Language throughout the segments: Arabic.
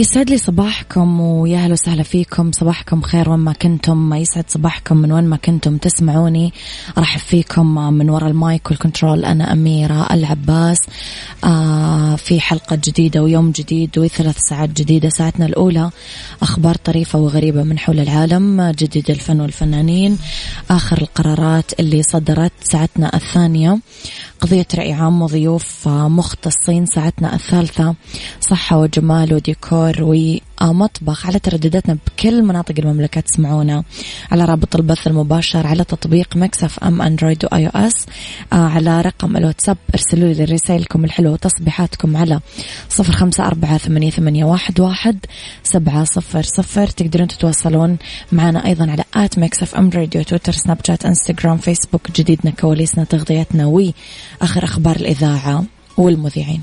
يسعد لي صباحكم ويا أهلا وسهلا فيكم. صباحكم خير وين ما كنتم. يسعد صباحكم من وين ما كنتم تسمعوني. أرحب فيكم من وراء ال mic وال control. أنا أميرة العباس. آه في حلقة جديدة ويوم جديد وثلاث ساعات جديدة. ساعتنا الأولى أخبار طريفة وغريبة من حول العالم جديد الفن والفنانين آخر القرارات اللي صدرت ساعتنا الثانية. قضية رأي عام وضيوف مختصين ساعتنا الثالثة. صحة وجمال وديكور ومطبخ على تردداتنا بكل مناطق المملكة تسمعونا. على رابط البث المباشر على تطبيق Mix FM أندرويد و iOS على رقم الواتساب ارسلوا لي رسائلكم الحلوة وتصبيحاتكم على صفر خمسة أربعة ثمانية, ثمانية واحد, واحد سبعة صفر صفر. تقدرون تتواصلون معنا أيضا على at Mix FM Radio تويتر سناب شات إنستغرام فيسبوك جديدنا كواليسنا تغطيتنا وي آخر أخبار الإذاعة والمذيعين.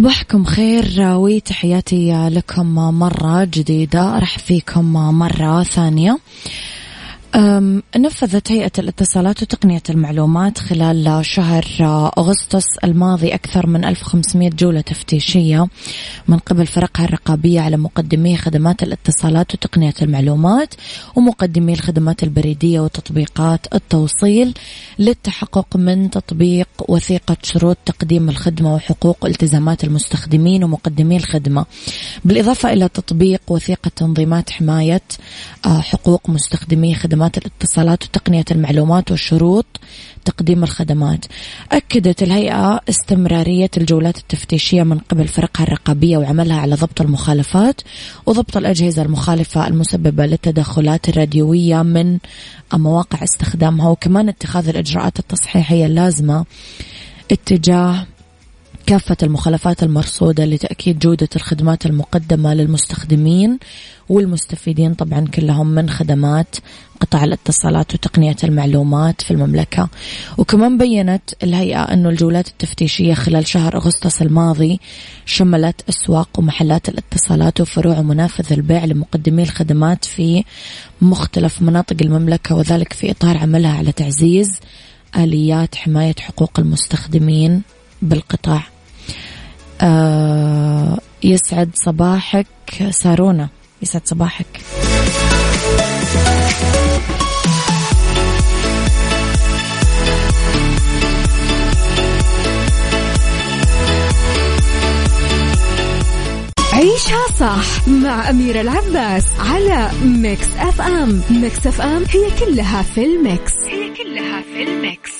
صباحكم خير وتحياتي لكم مرة جديدة. أرحب فيكم مرة ثانية. نفذت هيئة الاتصالات وتقنية المعلومات خلال شهر أغسطس الماضي أكثر من 1500 جولة تفتيشية من قبل فرقها الرقابية على مقدمي خدمات الاتصالات وتقنية المعلومات ومقدمي الخدمات البريدية وتطبيقات التوصيل للتحقق من تطبيق وثيقة شروط تقديم الخدمة وحقوق والتزامات المستخدمين ومقدمي الخدمة. بالإضافة إلى تطبيق وثيقة تنظيمات حماية آه، حقوق مستخدمي خدمات خدمات الاتصالات وتقنية المعلومات وشروط تقديم الخدمات. أكدت الهيئة استمرارية الجولات التفتيشية من قبل فرقها الرقابية وعملها على ضبط المخالفات وضبط الأجهزة المخالفة المسببة للتدخلات الراديوية من مواقع استخدامها وكمان اتخاذ الإجراءات التصحيحية اللازمة اتجاه كافة المخالفات المرصودة لتأكيد جودة الخدمات المقدمة للمستخدمين والمستفيدين طبعا كلهم من خدمات قطاع الاتصالات وتقنية المعلومات في المملكة. وكمان بينت الهيئة أن الجولات التفتيشية خلال شهر أغسطس الماضي شملت أسواق ومحلات الاتصالات وفروع ومنافذ البيع لمقدمي الخدمات في مختلف مناطق المملكة وذلك في إطار عملها على تعزيز آليات حماية حقوق المستخدمين بالقطاع. آه يسعد صباحك سارونا. يسعد صباحك. عيشها صح مع أميرة العباس على Mix FM. Mix FM هي كلها في ال mix. هي كلها في الميكس.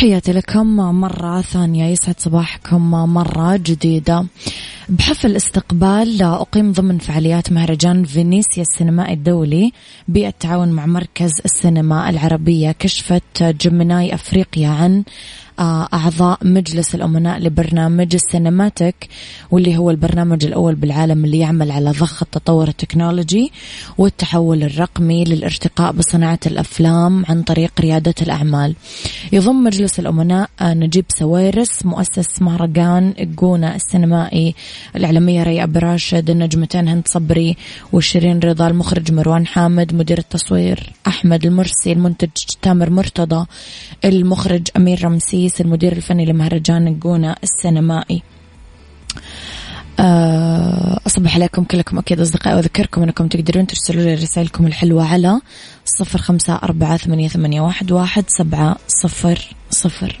تحياتي لكم مرة ثانية. يسعد صباحكم مرة جديدة. بحفل استقبال أقيم ضمن فعاليات مهرجان فينيسيا السينمائي الدولي بالتعاون مع مركز السينما العربية. كشفت جمناي أفريقيا عن أعضاء مجلس الأمناء لبرنامج السينماتيك واللي هو البرنامج الأول بالعالم اللي يعمل على ضخ التطور التكنولوجي والتحول الرقمي للارتقاء بصناعة الأفلام عن طريق ريادة الأعمال. يضم مجلس الأمناء نجيب سويرس مؤسس مهرجان جونا السينمائي الإعلامية ري أبو راشد النجمتين هند صبري وشيرين رضا المخرج مروان حامد مدير التصوير أحمد المرسي المنتج تامر مرتضى المخرج أمير رمسيس رئيس المدير الفني لمهرجان الجونة السينمائي. آه، أصبح عليكم كلكم أكيد أصدقائي وأذكركم أنكم تقدرون ترسلوا لي رسائلكم الحلوة على صفر خمسة أربعة ثمانية, واحد سبعة صفر صفر.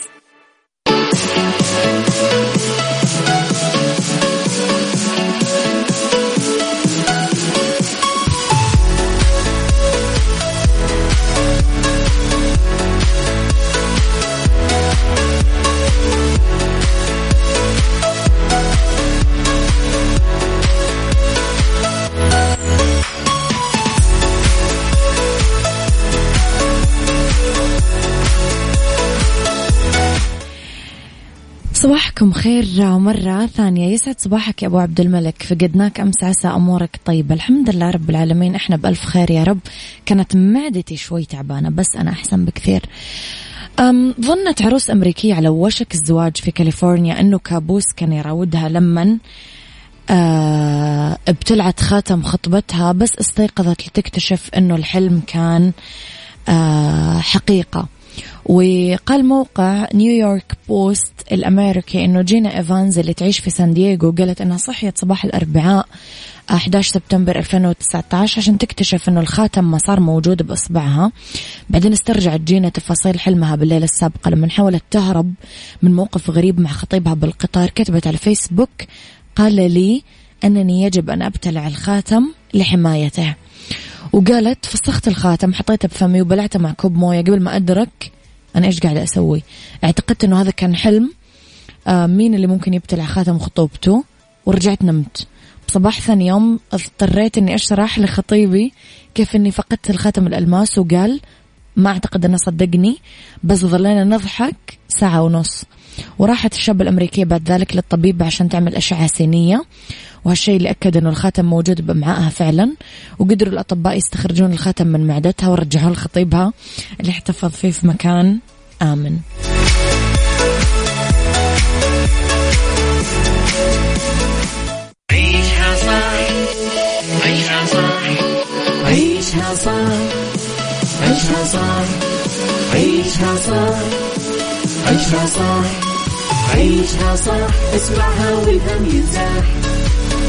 صباحكم خير مرة ثانية. يسعد صباحك يا أبو عبد الملك. فقدناك أمس عسى أمورك طيبة الحمد لله رب العالمين. إحنا بألف خير يا رب. كانت معدتي شوي تعبانة بس أنا أحسن بكثير. أم ظنت عروس أمريكية على وشك الزواج في كاليفورنيا أنه كابوس كان يراودها لمن أه ابتلعت خاتم خطبتها بس استيقظت لتكتشف أنه الحلم كان أه حقيقة. وقال موقع نيويورك بوست الأمريكي أنه جينا إيفانز اللي تعيش في سان دييغو قالت أنها صحيت صباح الأربعاء 11 سبتمبر 2019 عشان تكتشف أنه الخاتم ما صار موجود بإصبعها. بعدين استرجعت جينا تفاصيل حلمها بالليلة السابقة لما حاولت تهرب من موقف غريب مع خطيبها بالقطار كتبت على الفيسبوك قال لي أنني يجب أن أبتلع الخاتم لحمايته. وقالت فسخت الخاتم حطيته بفمي وبلعته مع كوب موية قبل ما أدرك أنا إيش قاعدة أسوي؟ اعتقدت إنه هذا كان حلم. آه مين اللي ممكن يبتلع خاتم خطوبته ورجعت نمت. بصباح ثاني يوم اضطريت إني أشرح لخطيبي كيف إني فقدت الخاتم الألماس وقال ما أعتقد إنه صدقني بس ظلينا نضحك ساعة ونص. وراحت الشابة الأمريكية بعد ذلك للطبيب عشان تعمل أشعة سينية. وهالشيء اللي أكد أنه الخاتم موجود بأمعائها فعلا وقدروا الأطباء يستخرجون الخاتم من معدتها ورجعوه لخطيبها اللي احتفظ فيه في مكان آمن. عيشها صح عيشها صح عيشها صح عيشها صح عيشها صح عيشها صح عيشها اسمعها والهم ينزاح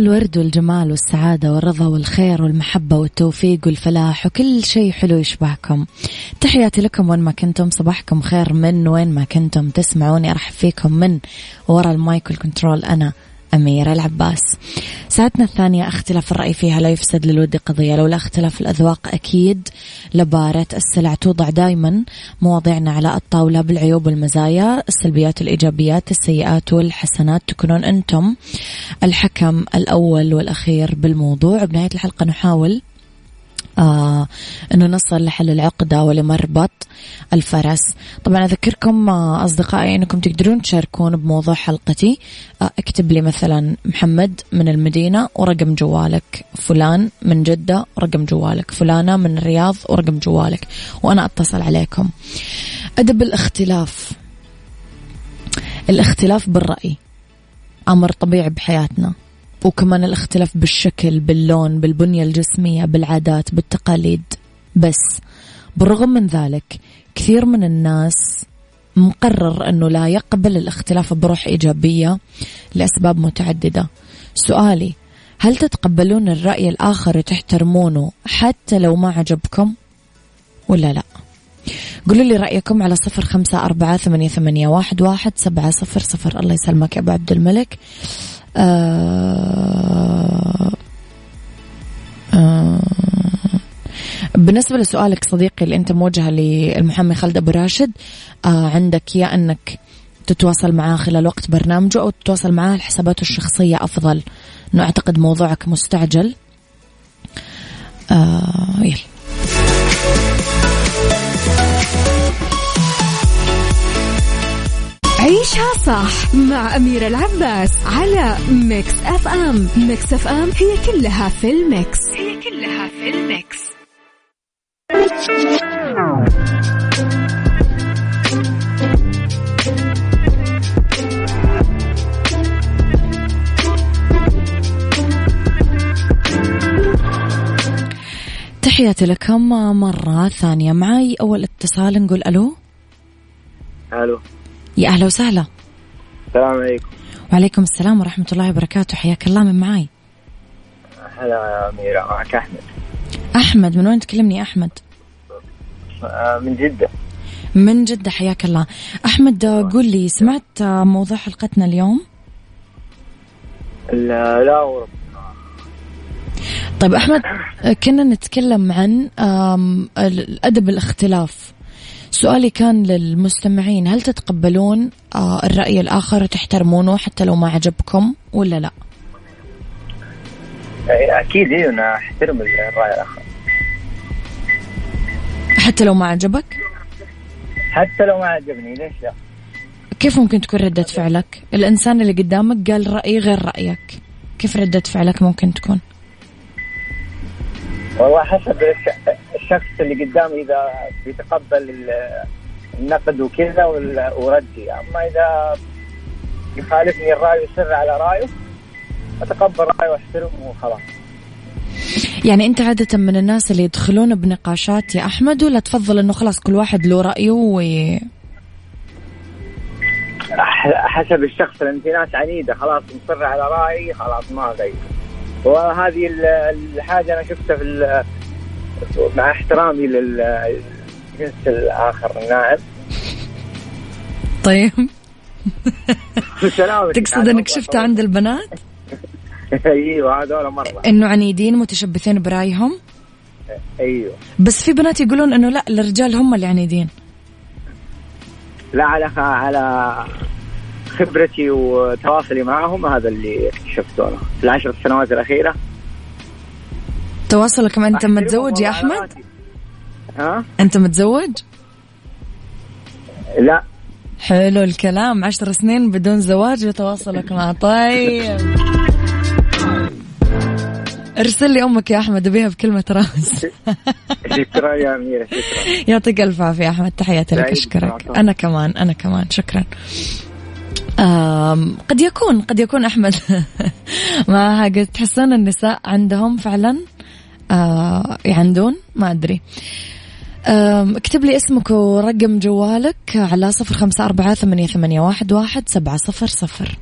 الورد والجمال والسعادة والرضا والخير والمحبة والتوفيق والفلاح وكل شيء حلو يشبهكم. تحياتي لكم وين ما كنتم صباحكم خير من وين ما كنتم. تسمعوني أرحب فيكم من وراء ال mic وال control. أنا أميرة العباس. ساعتنا الثانية اختلاف الرأي فيها لا يفسد للود قضية. لولا اختلاف الأذواق أكيد لبارت السلع توضع دائما مواضيعنا على الطاولة بالعيوب والمزايا السلبيات والإيجابيات السيئات والحسنات. تكونون أنتم الحكم الأول والأخير بالموضوع. بنهاية الحلقة نحاول آه إنه نصل لحل العقدة ولمربط الفرس. طبعا أذكركم آه أصدقائي إنكم تقدرون تشاركون بموضوع حلقتي. آه اكتب لي مثلا محمد من المدينة ورقم جوالك فلان من جدة ورقم جوالك فلانة من الرياض ورقم جوالك وأنا أتصل عليكم. أدب الاختلاف. الاختلاف بالرأي أمر طبيعي بحياتنا. وكمان الاختلاف بالشكل باللون بالبنية الجسمية بالعادات بالتقاليد. بس بالرغم من ذلك كثير من الناس مقرر أنه لا يقبل الاختلاف بروح إيجابية لأسباب متعددة. سؤالي هل تتقبلون الرأي الآخر وتحترمونه حتى لو ما عجبكم؟ ولا لا؟ قولوا لي رأيكم على صفر خمسة أربعة ثمانية, ثمانية واحد, واحد سبعة صفر صفر. الله يسلمك يا أبو عبد الملك. آه آه بالنسبة لسؤالك صديقي اللي أنت موجهة للمحامي خالد أبو راشد آه عندك يا أنك تتواصل معاه خلال وقت برنامجه أو تتواصل معاه الحسابات الشخصية أفضل. أنه أعتقد موضوعك مستعجل. آه يلا. عيشها صح مع أميرة العباس على Mix FM. Mix FM هي كلها في ال Mix. هي كلها في ال Mix. تحياتي لكم مرة ثانية. معي أول اتصال نقول ألو. ألو. يا أهلا وسهلا. السلام عليكم. وعليكم السلام ورحمة الله وبركاته. حياك الله من معاي؟ هلا يا أميرة معك أحمد. أحمد من وين تكلمني أحمد؟ آه، من جدة. من جدة حياك الله. أحمد قول لي سمعت موضوع حلقتنا اليوم؟ لا لا ورب. طيب أحمد كنا نتكلم عن الأدب الاختلاف. سؤالي كان للمستمعين هل تتقبلون آه، الرأي الآخر وتحترمونه حتى لو ما عجبكم ولا لا؟ إيه، أكيد إيه أنا أحترم الرأي الآخر. حتى لو ما عجبك؟ حتى لو ما عجبني ليش لا؟ كيف ممكن تكون ردة فعلك؟ الإنسان اللي قدامك قال رأي غير رأيك. كيف ردة فعلك ممكن تكون؟ والله حسب الشخص اللي قدامي إذا بيتقبل ال- النقد وكذا وردي. أما إذا يخالفني الرأي ويصر على رأيه أتقبل رأيه وأحترمه وخلاص. يعني أنت عادة من الناس اللي يدخلون بنقاشات يا أحمد ولا تفضل أنه خلاص كل واحد له رأيه و... حسب الشخص لأن في ناس عنيدة خلاص مصر على رأيي خلاص ما اغير وهذه ال- الحاجة أنا شفتها في مع احترامي للجنس الآخر الناعم طيب. تقصد أنك شفته عند البنات؟ أيوه هذول مرة. إنه عنيدين متشبثين برأيهم؟ أيوه. بس في بنات يقولون إنه لا الرجال هم اللي عنيدين. لا على على خبرتي وتواصلي معهم هذا اللي اكتشفته أنا في العشر سنوات الأخيرة. تواصلك أنت متزوج يا أحمد؟ ها؟ أنت متزوج؟ لا. حلو الكلام. عشر سنين بدون زواج وتواصلك معه طيب. ارسل لي أمك يا أحمد أبيها بكلمة راس. شكرا يا أميرة شكرا. يعطيك ألف عافية أحمد. تحياتي لك أشكرك. أنا كمان أنا كمان. شكرا. قد يكون قد يكون أحمد ما قد تحسون النساء عندهم فعلا آه يعندون؟ ما أدري. اكتب لي اسمك ورقم جوالك على صفر خمسة أربعة ثمانية, ثمانية واحد, واحد سبعة صفر صفر.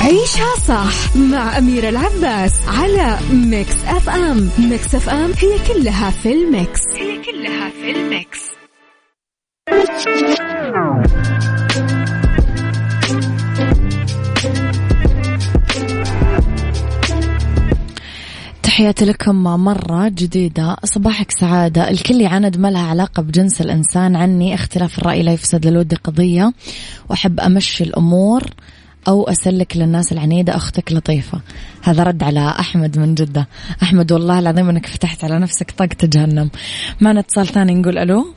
عيشها صح مع أميرة العباس على Mix FM Mix FM هي كلها في ال Mix. هي كلها في ال Mix. تحياتي لكم مرة جديدة. صباحك سعادة. الكل يعاند ما لها علاقة بجنس الإنسان. عني اختلاف الرأي لا يفسد للود قضية. وأحب أمشي الأمور أو أسلك للناس العنيدة. أختك لطيفة. هذا رد على أحمد من جدة. أحمد والله العظيم أنك فتحت على نفسك طاقة جهنم. معنا اتصال ثاني نقول ألو؟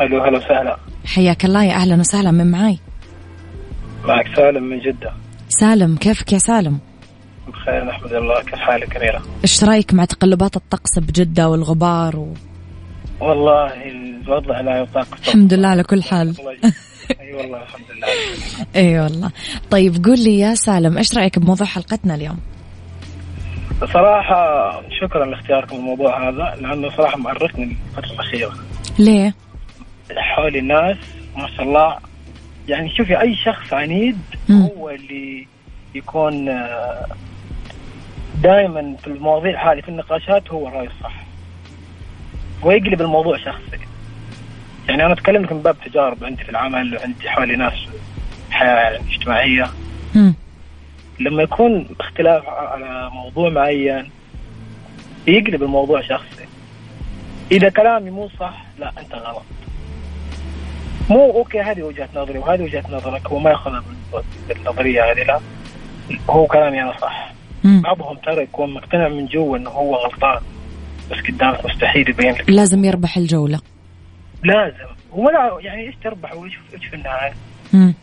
ألو هلا وسهلا. حياك الله يا أهلا وسهلا. من معاي؟ معك سالم من جدة. سالم كيفك يا سالم؟ بخير نحمد الله كيف حالك أميرة إيش رأيك مع تقلبات الطقس بجدة والغبار و... والله الوضع لا يطاق. الحمد لله على كل حال. أي والله الحمد لله. أي والله. طيب قول لي يا سالم إيش رأيك بموضوع حلقتنا اليوم؟ صراحة شكرا لاختياركم الموضوع هذا لأنه صراحة مؤرقني الفترة الأخيرة. ليه؟ حولي الناس ما شاء الله. يعني شوفي أي شخص عنيد هو اللي يكون آه، دائما في المواضيع هذه في النقاشات هو الرأي الصح ويقلب الموضوع شخصي. يعني أنا أتكلم لك من باب تجارب عندي في العمل وعندي حوالي ناس حياة اجتماعية. م. لما يكون اختلاف على موضوع معين يقلب الموضوع شخصي. إذا كلامي مو صح لا أنت غلط. مو أوكي هذه وجهة نظري وهذه وجهة نظرك هو ما ياخذها بالنظريه هذه لا. هو كلامي أنا صح. بعضهم ترى يكون مقتنع من جوا إنه هو غلطان. بس قدامك مستحيل يبين لك. لازم يربح الجولة. لازم. ولا يعني إيش تربح وإيش إيش في النهاية؟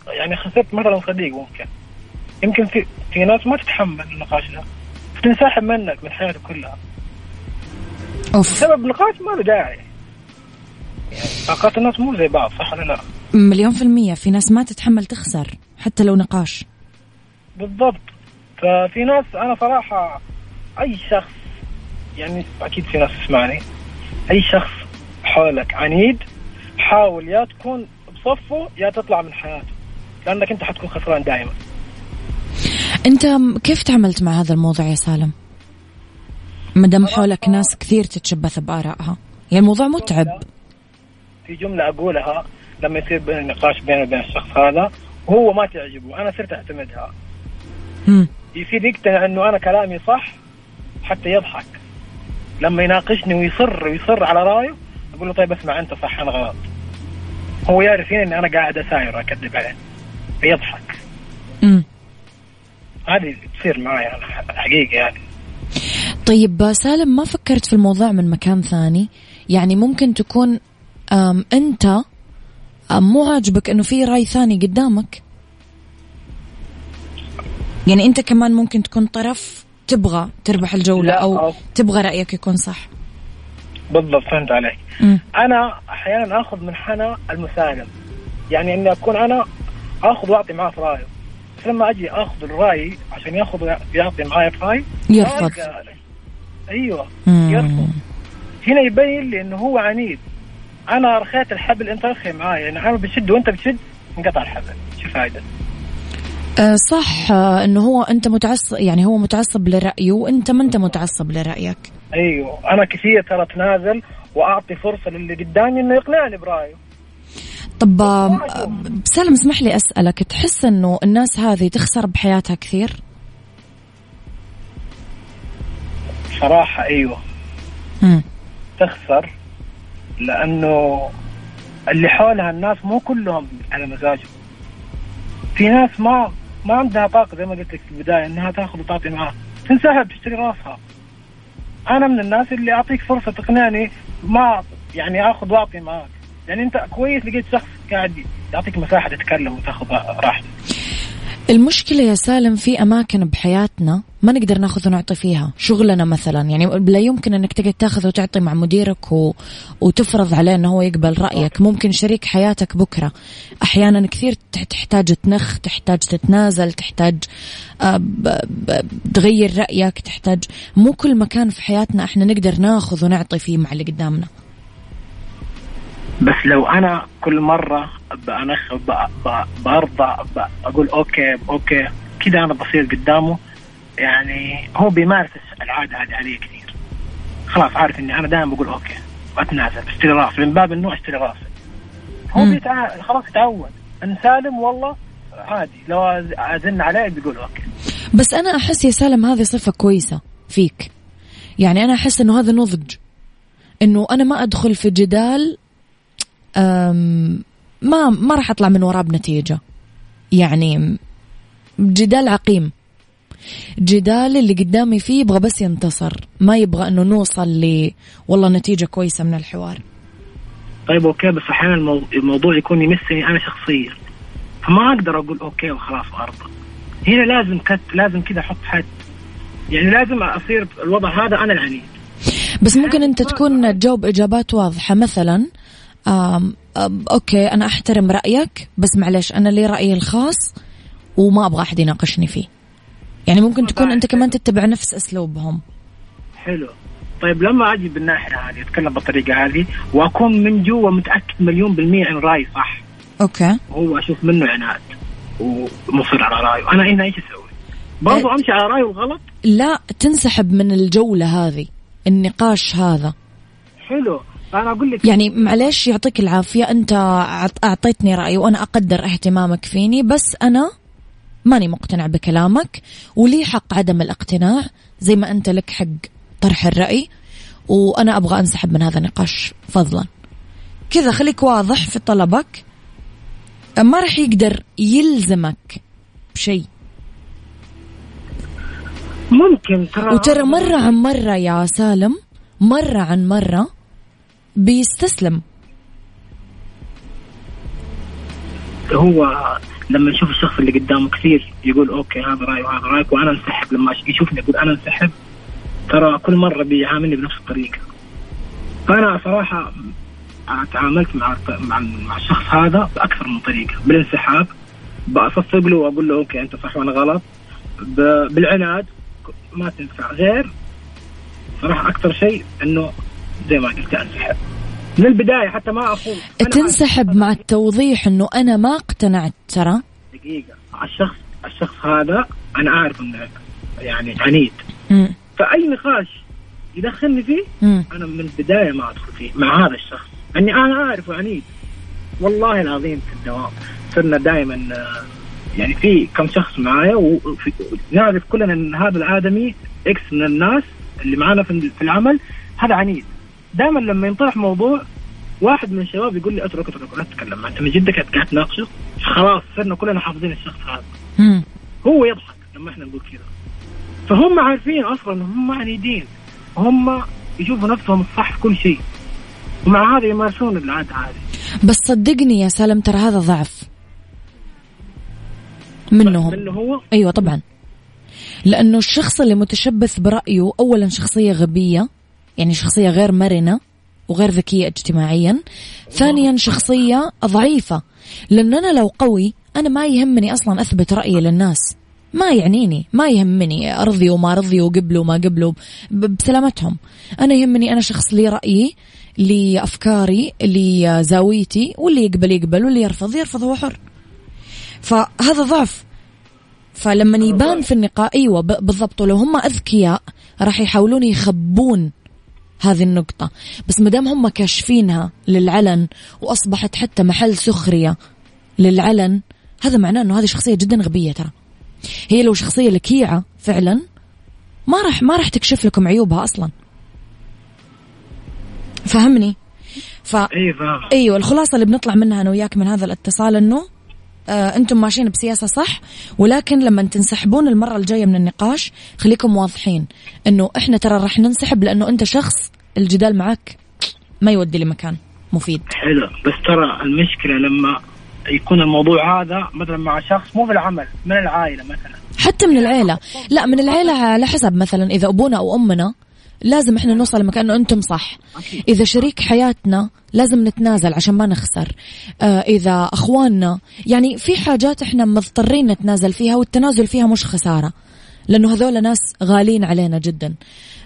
يعني خسرت مثلا صديق ممكن. يمكن في في ناس ما تتحمل النقاش ده. تنسحب منك من حياتك كلها. أوف. سبب نقاش ما له داعي. يعني طاقات الناس مو زي بعض صح ولا لا؟ مليون في المية. في ناس ما تتحمل تخسر حتى لو نقاش. بالضبط. ففي ناس أنا صراحة أي شخص يعني أكيد في ناس تسمعني أي شخص حولك عنيد حاول يا تكون بصفه يا تطلع من حياته لأنك أنت حتكون خسران دائما أنت كيف تعاملت مع هذا الموضوع يا سالم؟ ما دام حولك ناس كثير تتشبث بآرائها، يعني الموضوع متعب. في جملة أقولها لما يصير بين نقاش بيني وبين الشخص هذا وهو ما تعجبه أنا صرت أعتمدها. امم يصير يقتنع أنه أنا كلامي صح حتى يضحك. لما يناقشني ويصر ويصر على رأيه أقول له طيب اسمع أنت صح أنا غلط. هو يعرف هنا إني أنا قاعد أساير اكذب عليه. فيضحك امم هذه تصير معي أنا حقيقه يعني. طيب سالم ما فكرت في الموضوع من مكان ثاني؟ يعني ممكن تكون أم أنت أم مو عاجبك إنه في رأي ثاني قدامك؟ يعني انت كمان ممكن تكون طرف تبغى تربح الجولة أو, أو تبغى رأيك يكون صح. بالضبط فهمت عليك. م. أنا أحيانا آخذ من حنا المسالم يعني إني أكون أنا آخذ وأعطي معاه في رايه بس لما أجي آخذ الرأي عشان ياخذ يعطي معايا في رأي يرفض. أيوه مم. يرفض. هنا يبين لي إنه هو عنيد. أنا رخيت الحبل أنت رخي معايا يعني أنا بشد وأنت بتشد انقطع الحبل. شو فايده صح أه إنه هو أنت متعصب يعني هو متعصب لرأيه وأنت ما أنت متعصب لرأيك. أيوه. أنا كثير ترى أتنازل وأعطي فرصة للي قدامي إنه يقنعني برأيه. طب سالم اسمح لي أسألك تحس إنه الناس هذه تخسر بحياتها كثير؟ صراحة أيوه. مم. تخسر لأنه اللي حولها الناس مو كلهم على مزاجهم. في ناس ما ما عندها طاقة زي ما قلت لك في البداية إنها تأخذ وتعطي معاه تنسحب تشتري راسها. أنا من الناس اللي أعطيك فرصة تقنعني ما يعني أخذ وأعطي معاك. يعني أنت كويس لقيت شخص قاعد يعطيك مساحة تتكلم وتأخذ راحتك. المشكلة يا سالم في أماكن بحياتنا ما نقدر ناخذ ونعطي فيها شغلنا مثلا. يعني لا يمكن أنك تقعد تاخذ وتعطي مع مديرك و... وتفرض عليه أنه هو يقبل رأيك. ممكن شريك حياتك بكرة. أحيانا كثير تحتاج تنخ تحتاج تتنازل تحتاج آه، تغير رأيك تحتاج. مو كل مكان في حياتنا إحنا نقدر ناخذ ونعطي فيه مع اللي قدامنا. بس لو أنا كل مرة بأنخ برضى أقول okay okay كذا أنا بصير قدامه. يعني هو بيمارس العادة هذه علي كثير. خلاص عارف إني أنا دائما بقول okay واتنازل أشتري راسي من باب إنه أشتري راسي هو بيتع... خلاص تعود إن سالم والله عادي. لو أزن عليه بيقول okay. بس أنا أحس يا سالم هذه صفة كويسة فيك. يعني أنا أحس إنه هذا نضج. إنه أنا ما أدخل في جدال ما ما راح أطلع من وراه بنتيجة. يعني جدال عقيم. جدال اللي قدامي فيه يبغى بس ينتصر ما يبغى إنه نوصل ل والله نتيجة كويسة من الحوار. طيب okay بس أحيانا الموضوع يكون يمسني أنا شخصيا. فما أقدر أقول okay وخلاص وارضى هنا لازم كت لازم كذا أحط حد. يعني لازم أصير الوضع هذا أنا العنيد. بس ممكن أنت تكون تجاوب إجابات واضحة. مثلا آم آم okay أنا أحترم رأيك بس معلش أنا لي رأيي الخاص وما أبغى أحد يناقشني فيه. يعني ممكن تكون أنت كمان تتبع نفس أسلوبهم. حلو. طيب لما أجي بالناحية هذه أتكلم بالطريقة هذه وأكون من جوا متأكد مليون بالمية إن رأيي صح. أوكي. هو أشوف منه عناد ومصر على رأيه. أنا هنا إيش أسوي؟ برضو أه. أمشي على رأيه الغلط؟ لا تنسحب من الجولة هذه النقاش هذا. حلو. أنا أقول لك يعني معلش يعطيك العافية أنت أعطيتني راي وأنا أقدر اهتمامك فيني بس أنا ماني مقتنع بكلامك ولي حق عدم الاقتناع زي ما أنت لك حق طرح الرأي وأنا أبغى أنسحب من هذا النقاش فضلا. كذا خليك واضح في طلبك. ما راح يقدر يلزمك بشيء. ممكن ترى. وترى مرة عن مرة يا سالم مرة عن مرة بيستسلم. هو لما يشوف الشخص اللي قدامه كثير يقول أوكي هذا رأيي وهذا رأيك وأنا أنسحب. لما يشوفني يقول أنا أنسحب ترى كل مرة بيعاملني بنفس الطريقة. فانا صراحة تعاملت مع مع الشخص هذا بأكثر من طريقة. بالانسحاب بصفق له وأقول له أوكي أنت صح وأنا غلط. بالعناد ما تنفع. غير صراحة أكثر شيء إنه زي ما قلت أنسحب. من البداية حتى ما اخون تنسحب مع التوضيح إنه أنا ما اقتنعت ترى؟ دقيقة. الشخص الشخص هذا أنا أعرف إنه يعني عنيد. م. فأي نقاش يدخلني فيه م. أنا من البداية ما أدخل فيه مع هذا الشخص. أني أنا اعرفه عنيد. والله العظيم في الدوام صرنا دائما يعني في كم شخص معايا ونعرف كلنا إن هذا الادمي إكس من الناس اللي معانا في العمل هذا عنيد. دائما لما ينطرح موضوع واحد من الشباب يقول لي أترك أترك لا تتكلم. انت من جدك قاعد تناقشه خلاص صرنا كلنا حافظين الشخص هذا. هو يضحك لما إحنا نقول كذا فهم عارفين أصلا هم عنيدين. هم يشوفوا نفسهم الصح في كل شيء. ومع هذا يمارسون العادة هذه. بس صدقني يا سالم ترى هذا ضعف. منهم. منه هو؟ أيوه طبعا. لأنه الشخص اللي متشبث برأيه اولا شخصية غبية يعني شخصية غير مرنة وغير ذكية اجتماعيا. ثانيا شخصية ضعيفة لأن أنا لو قوي أنا ما يهمني أصلا أثبت رأيي للناس. ما يعنيني ما يهمني أرضي وما رضي وقبلوا وما قبلوا بسلامتهم. أنا يهمني أنا شخص لي رأيي لي أفكاري لي زاويتي واللي يقبل يقبل واللي يرفض يرفض هو حر. فهذا ضعف. فلما يبان في النقاء أيوه بالضبط. ولو هم أذكياء راح يحاولون يخبون هذه النقطة. بس مدام هم كاشفينها للعلن وأصبحت حتى محل سخرية للعلن هذا معناه أنه هذه شخصية جدا غبية ترى. هي لو شخصية لكيعة فعلا ما راح ما راح تكشف لكم عيوبها أصلا. فهمني؟ ف... أيوه أيوه الخلاصة اللي بنطلع منها أنا وياك من هذا الاتصال إنه آه أنتم ماشيين بسياسة صح ولكن لما تنسحبون المرة الجاية من النقاش خليكم واضحين إنه إحنا ترى راح ننسحب لأنه أنت شخص الجدال معك ما يودي لمكان مفيد. حلو. بس ترى المشكلة لما يكون الموضوع هذا مثلا مع شخص مو بالعمل من العائلة مثلا. حتى من العيلة. لا من العيلة على حسب مثلا إذا أبونا أو أمنا لازم إحنا نوصل لمكان إنه أنتم صح. إذا شريك حياتنا لازم نتنازل عشان ما نخسر. آه إذا أخواننا يعني في حاجات إحنا مضطرين نتنازل فيها والتنازل فيها مش خسارة لأنه هذول ناس غالين علينا جدا.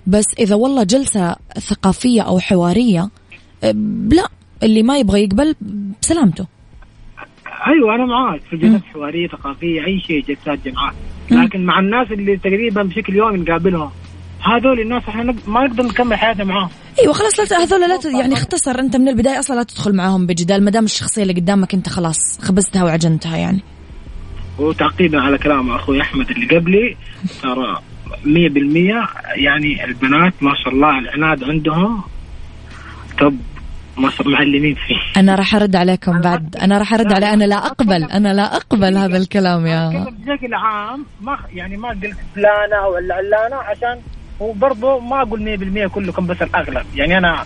بس إذا والله جلسة ثقافية أو حوارية آه لا اللي ما يبغى يقبل بسلامته أيوه أنا معاك. في جلسات حوارية ثقافية أي شيء جلسات جماعات. لكن مع الناس اللي تقريبا بشكل يومي نقابلهم هذول الناس إحنا ما نقدر نكمل حياتنا معاهم. أيوه خلاص لا هذول لا يعني اختصر أنت من البداية أصلا لا تدخل معاهم بجدال ما دام الشخصية اللي قدامك أنت خلاص خبزتها وعجنتها يعني. وتعقيبا على كلام أخوي أحمد اللي قبلي ترى 100% يعني البنات ما شاء الله العناد عندهم طب ما شاء معلمين فيه. أنا راح أرد عليكم بعد. أنا راح أرد عليه أنا لا أقبل. أنا لا أقبل هذا الكلام يا بشكل عام. ما يعني ما قلت فلانة ولا علانة عشان وبرضه ما أقول 100% كلكم بس الأغلب. يعني أنا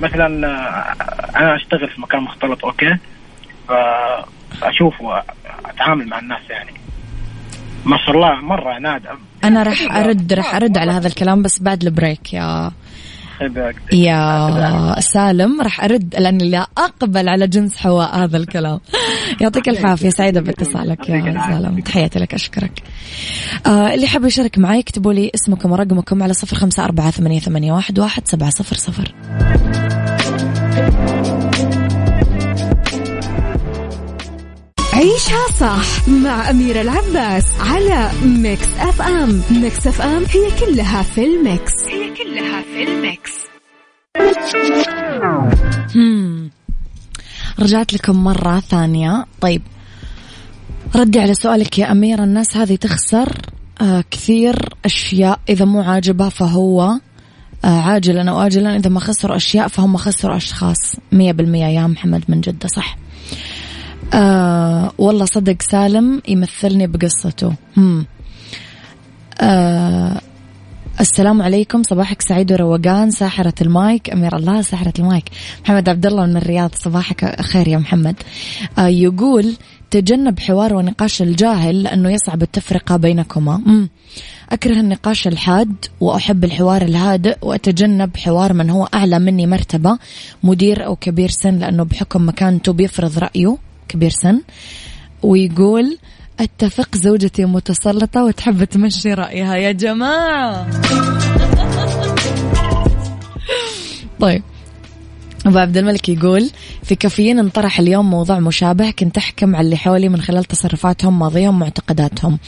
مثلا آه، أنا أشتغل في مكان مختلط okay؟ فأشوف وأتعامل مع الناس يعني. ما شاء الله مرة عناد أنا راح ارد راح أرد على هذا الكلام بس بعد ال break يا. يا سالم. راح أرد لاني لا أقبل على جنس حواء هذا الكلام. يعطيك العافية سعيدة باتصالك يا سالم. تحياتي لك أشكرك. آه اللي حاب يشارك معي اكتبوا لي اسمكم ورقمكم على صفر خمسة أربعة ثمانية, ثمانية واحد, واحد سبعة صفر صفر. عيشها صح مع أميرة العباس على Mix FM. Mix FM هي كلها في ال Mix. هي كلها في ال Mix. رجعت لكم مرة ثانية. طيب ردي على سؤالك يا أميرة. الناس هذه تخسر آه كثير أشياء. إذا مو عاجبها فهو آه عاجلا أو آجلا إذا ما خسروا أشياء فهم خسروا أشخاص. مية بالمية يا محمد من جدة صح؟ آه والله صدق سالم يمثلني بقصته. هم. آه السلام عليكم صباحك سعيد وروقان ساحرة المايك أمير الله ساحرة المايك. محمد عبد الله من الرياض صباحك خير يا محمد. آه يقول تجنب حوار ونقاش الجاهل لأنه يصعب التفرقة بينكما. مم. أكره النقاش الحاد وأحب الحوار الهادئ وأتجنب حوار من هو أعلى مني مرتبة مدير أو كبير سن لأنه بحكم مكانته بيفرض رأيه. كبير سن ويقول أتفق زوجتي متسلطة وتحب تمشي رأيها. يا جماعة! طيب. أبو عبد الملك يقول في كافيين انطرح اليوم موضوع مشابه كنت أحكم على اللي حولي من خلال تصرفاتهم ماضيهم معتقداتهم.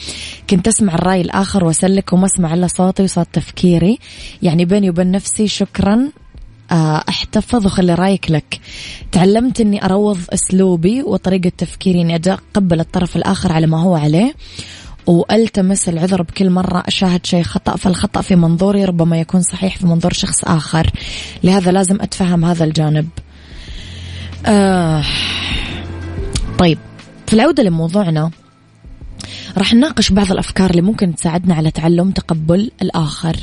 كنت أسمع الرأي الآخر وأسلك وما أسمع إلا صوتي وصوت تفكيري. يعني بيني وبين نفسي شكرا احتفظ وخلي رأيك لك. تعلمت إني أروض أسلوبي وطريقة تفكيري إني اتقبل الطرف الآخر على ما هو عليه وألتمس العذر بكل مرة أشاهد شيء خطأ فالخطأ في منظوري ربما يكون صحيح في منظور شخص آخر. لهذا لازم أتفهم هذا الجانب. آه طيب في العودة لموضوعنا راح نناقش بعض الأفكار اللي ممكن تساعدنا على تعلم تقبل الآخر.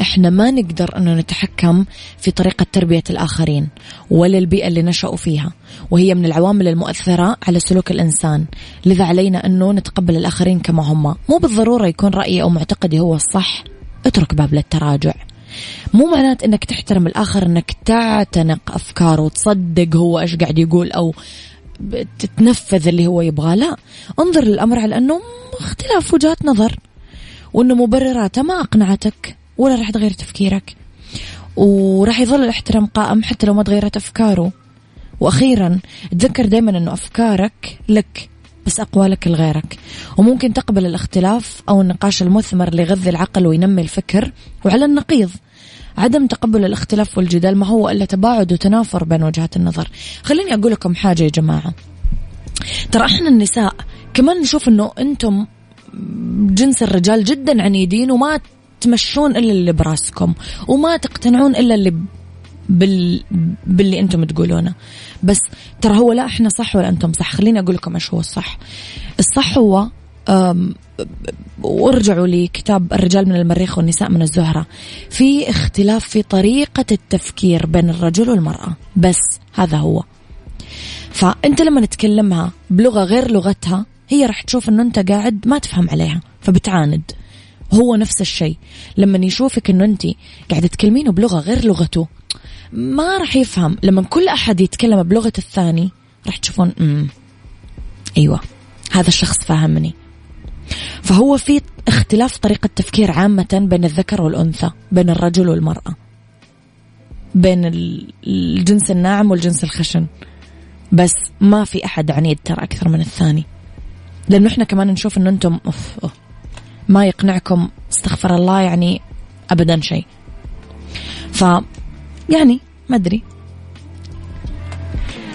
إحنا ما نقدر أنه نتحكم في طريقة تربية الآخرين ولا البيئة اللي نشأوا فيها وهي من العوامل المؤثرة على سلوك الإنسان. لذا علينا أنه نتقبل الآخرين كما هم. مو بالضرورة يكون رأيي أو معتقدي هو الصح. اترك باب للتراجع. مو معنات إنك تحترم الآخر إنك تعتنق أفكاره وتصدق هو إيش قاعد يقول أو تتنفذ اللي هو يبغاه. لا انظر للأمر على أنه اختلاف وجهات نظر وأنه مبرراته ما أقنعتك ولا راح تغير تفكيرك. وراح يظل الاحترام قائم حتى لو ما تغيرت أفكاره. وأخيرا تذكر دايما أنه أفكارك لك بس أقوالك لغيرك. وممكن تقبل الاختلاف أو النقاش المثمر اللي يغذي العقل وينمي الفكر وعلى النقيض. عدم تقبل الاختلاف والجدال ما هو إلا تباعد وتنافر بين وجهات النظر. خليني أقول لكم حاجة يا جماعة. ترى إحنا النساء كمان نشوف إنه أنتم جنس الرجال جدا عنيدين وما تمشون إلا اللي براسكم وما تقتنعون إلا اللي بال... باللي أنتم تقولونه. بس ترى هو لا إحنا صح ولا أنتم صح؟ خليني أقول لكم إيش هو الصح. الصح هو. وارجعوا لكتاب الرجال من المريخ والنساء من الزهرة. في اختلاف في طريقة التفكير بين الرجل والمرأة. بس هذا هو. فأنت لما تكلمها بلغة غير لغتها هي راح تشوف أنه أنت قاعد ما تفهم عليها فبتعاند. هو نفس الشيء. لما يشوفك أنه أنت قاعدة تكلمينه بلغة غير لغته ما راح يفهم. لما كل أحد يتكلم بلغة الثاني راح تشوفون أمم أيوة هذا الشخص فاهمني فهو في اختلاف طريقة تفكير عامة بين الذكر والأنثى بين الرجل والمرأة بين الجنس الناعم والجنس الخشن. بس ما في أحد عنيد ترى أكثر من الثاني. لأنه إحنا كمان نشوف إنه أنتم أوف أوف ما يقنعكم استغفر الله يعني أبدا شيء. ف يعني ما أدري.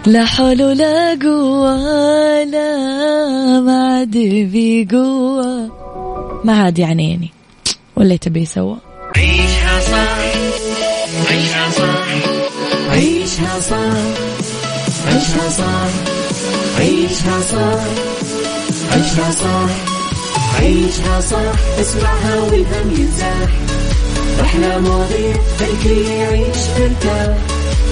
لا حول ولا قوة لا ما عاد في قوة. ما عاد يعني يعني ولا تبي سوا عيشها صح. عيشها صح. عيشها صح. عيشها صح. عيشها صح. عيشها صح. عيشها صح. اسمعها والهم ينزاح. أحلى مواضيع خلي يعيش ترتاح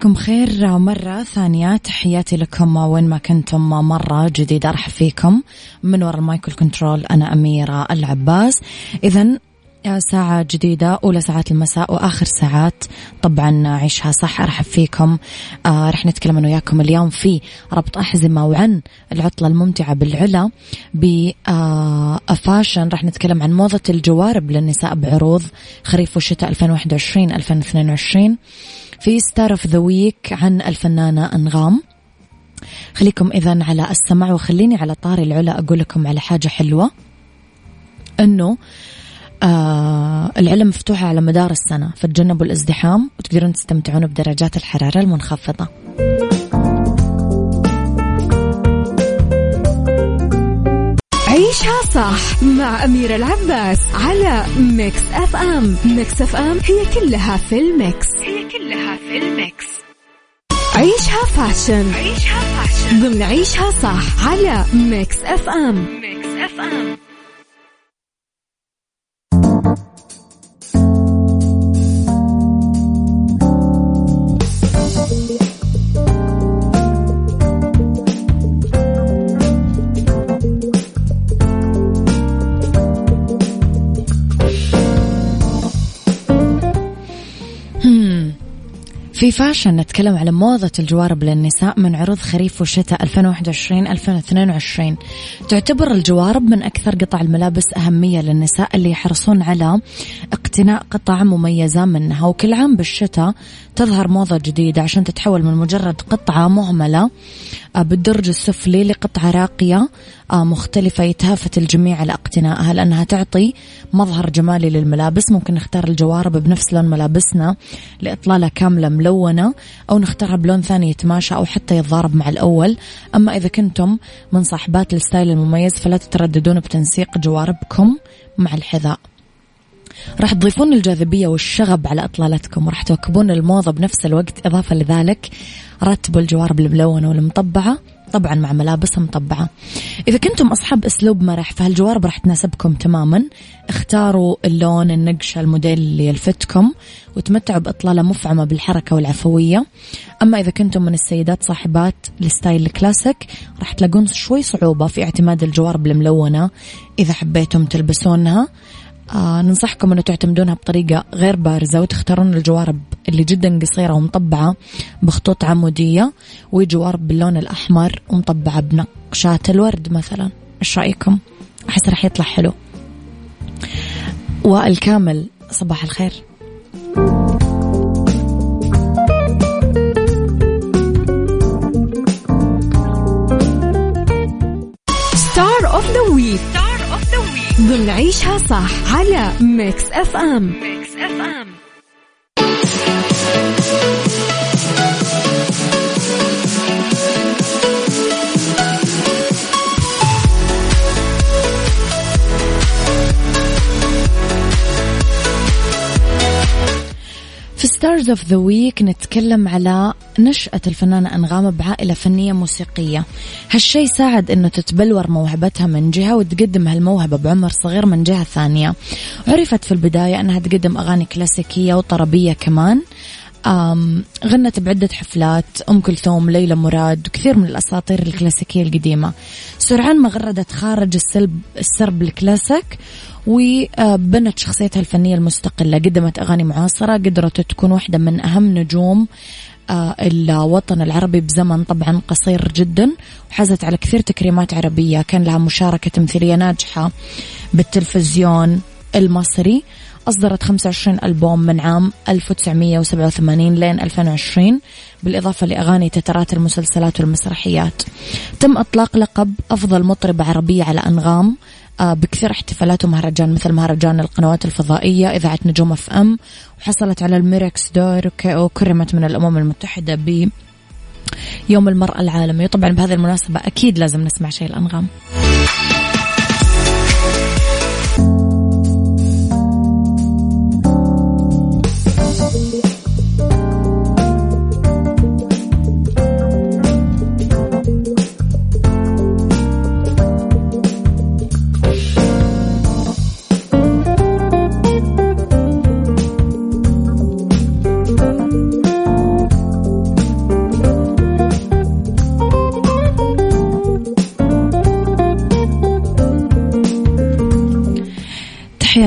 مساكم خير مرة ثانية. تحياتي لكم وين ما كنتم مرة جديدة أرحب فيكم. من وراء المايكل كنترول أنا أميرة العباس. إذا ساعة جديدة أولى ساعات المساء وآخر ساعات طبعا عيشها صح أرحب فيكم. آه رح نتكلم أنا وياكم اليوم في ربط أحزمة وعن العطلة الممتعة بالعلا بفاشن رح نتكلم عن موضة الجوارب للنساء بعروض خريف وشتاء 2021 2022 في Star of the Week عن الفنانة أنغام. خليكم إذا على السمع وخليني على طاري العلا أقول لكم على حاجة حلوة. أنه آه العلا مفتوحة على مدار السنة فتجنبوا الازدحام وتقدرون تستمتعون بدرجات الحرارة المنخفضة. عيشها صح مع أميرة العباس على Mix FM. Mix FM هي كلها في ال Mix. هي كلها في ال Mix. عيشها fashion. عيشها fashion. ضمن عيشها صح على Mix FM. Mix FM. في فاشن نتكلم على موضة الجوارب للنساء من عروض خريف وشتاء 2021-2022 تعتبر الجوارب من أكثر قطع الملابس أهمية للنساء اللي يحرصون على اقتناء قطع مميزة منها. وكل عام بالشتاء تظهر موضة جديدة عشان تتحول من مجرد قطعة مهملة بالدرج السفلي لقطعة راقية آه، مختلفة يتهافت الجميع على اقتنائها لأنها تعطي مظهر جمالي للملابس. ممكن نختار الجوارب بنفس لون ملابسنا لإطلالة كاملة ملونة أو نختارها بلون ثاني يتماشى أو حتى يتضارب مع الأول. أما إذا كنتم من صاحبات الستايل المميز فلا تترددون بتنسيق جواربكم مع الحذاء. راح تضيفون الجاذبية والشغب على إطلالتكم وراح تواكبون الموضة بنفس الوقت إضافة لذلك رتبوا الجوارب الملونة والمطبعة. طبعا مع ملابس مطبعة. إذا كنتم أصحاب أسلوب مرح فهالجوارب راح تناسبكم تماما. اختاروا اللون النقشة الموديل اللي يلفتكم وتمتعوا بإطلالة مفعمة بالحركة والعفوية. أما إذا كنتم من السيدات صاحبات ال style ال classic راح تلاقون شوي صعوبة في اعتماد الجوارب الملونة إذا حبيتم تلبسونها آه ننصحكم أنه تعتمدونها بطريقة غير بارزة وتختارون الجوارب اللي جدا قصيرة ومطبعة بخطوط عمودية وجوارب باللون الأحمر ومطبعة بنقشات الورد مثلا. إيش رأيكم؟ أحس راح يطلع حلو. والكامل صباح الخير. Star of the Week ضمن عيشها صح على Mix FM Mix FM Stars of the Week نتكلم على نشأة الفنانة أنغام بعائلة فنية موسيقية. هالشي ساعد أنه تتبلور موهبتها من جهة وتقدم هالموهبة بعمر صغير من جهة ثانية. عرفت في البداية أنها تقدم أغاني كلاسيكية وطربية كمان. غنت بعدة حفلات أم كلثوم ليلى مراد وكثير من الأساطير الكلاسيكية القديمة. سرعان ما غردت خارج السلب السرب الكلاسيك وبنت شخصيتها الفنية المستقلة. قدمت أغاني معاصرة قدرت تكون واحدة من أهم نجوم آه، الوطن العربي بزمن طبعا قصير جدا وحازت على كثير تكريمات عربية. كان لها مشاركة تمثيلية ناجحة بالتلفزيون المصري. أصدرت 25 ألبوم من عام 1987 لين 2020 بالإضافة لأغاني تترات المسلسلات والمسرحيات. تم إطلاق لقب أفضل مطربة عربية على أنغام آه، بكثير احتفالات ومهرجان مثل مهرجان القنوات الفضائية إذاعة نجوم FM وحصلت على ال Murex d'Or وكرمت من الأمم المتحدة ب يوم المرأة العالمي وطبعا بهذه المناسبة أكيد لازم نسمع شيء لأنغام.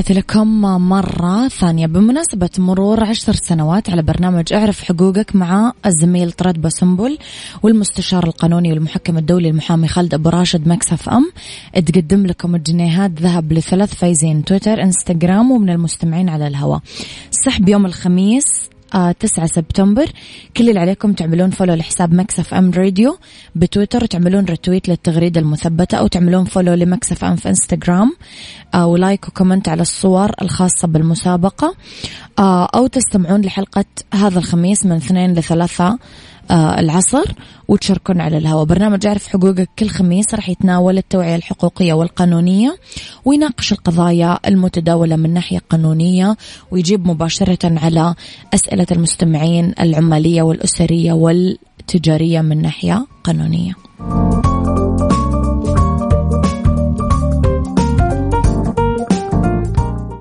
تحياتي لكم مرة ثانية. بمناسبة مرور عشر سنوات على برنامج أعرف حقوقك مع الزميل طراد بسنبل والمستشار القانوني والمحكم الدولي المحامي خالد أبو راشد Mix FM. تقدم لكم الجنيهات ذهب لثلاث فايزين تويتر إنستغرام ومن المستمعين على الهواء. سحب يوم الخميس 9 سبتمبر. كل اللي عليكم تعملون follow لحساب Mix FM Radio بتويتر وتعملون retweet للتغريدة المثبتة أو تعملون follow ل Mix FM في انستغرام آه ولايك وكومنت على الصور الخاصة بالمسابقة. آه أو تستمعون لحلقة هذا الخميس من اثنين لثلاثة آه العصر وتشاركون على الهواء. برنامج اعرف حقوقك كل خميس راح يتناول التوعية الحقوقية والقانونية ويناقش القضايا المتداولة من ناحية قانونية ويجيب مباشرة على أسئلة المستمعين العمالية والأسرية والتجارية من ناحية قانونية.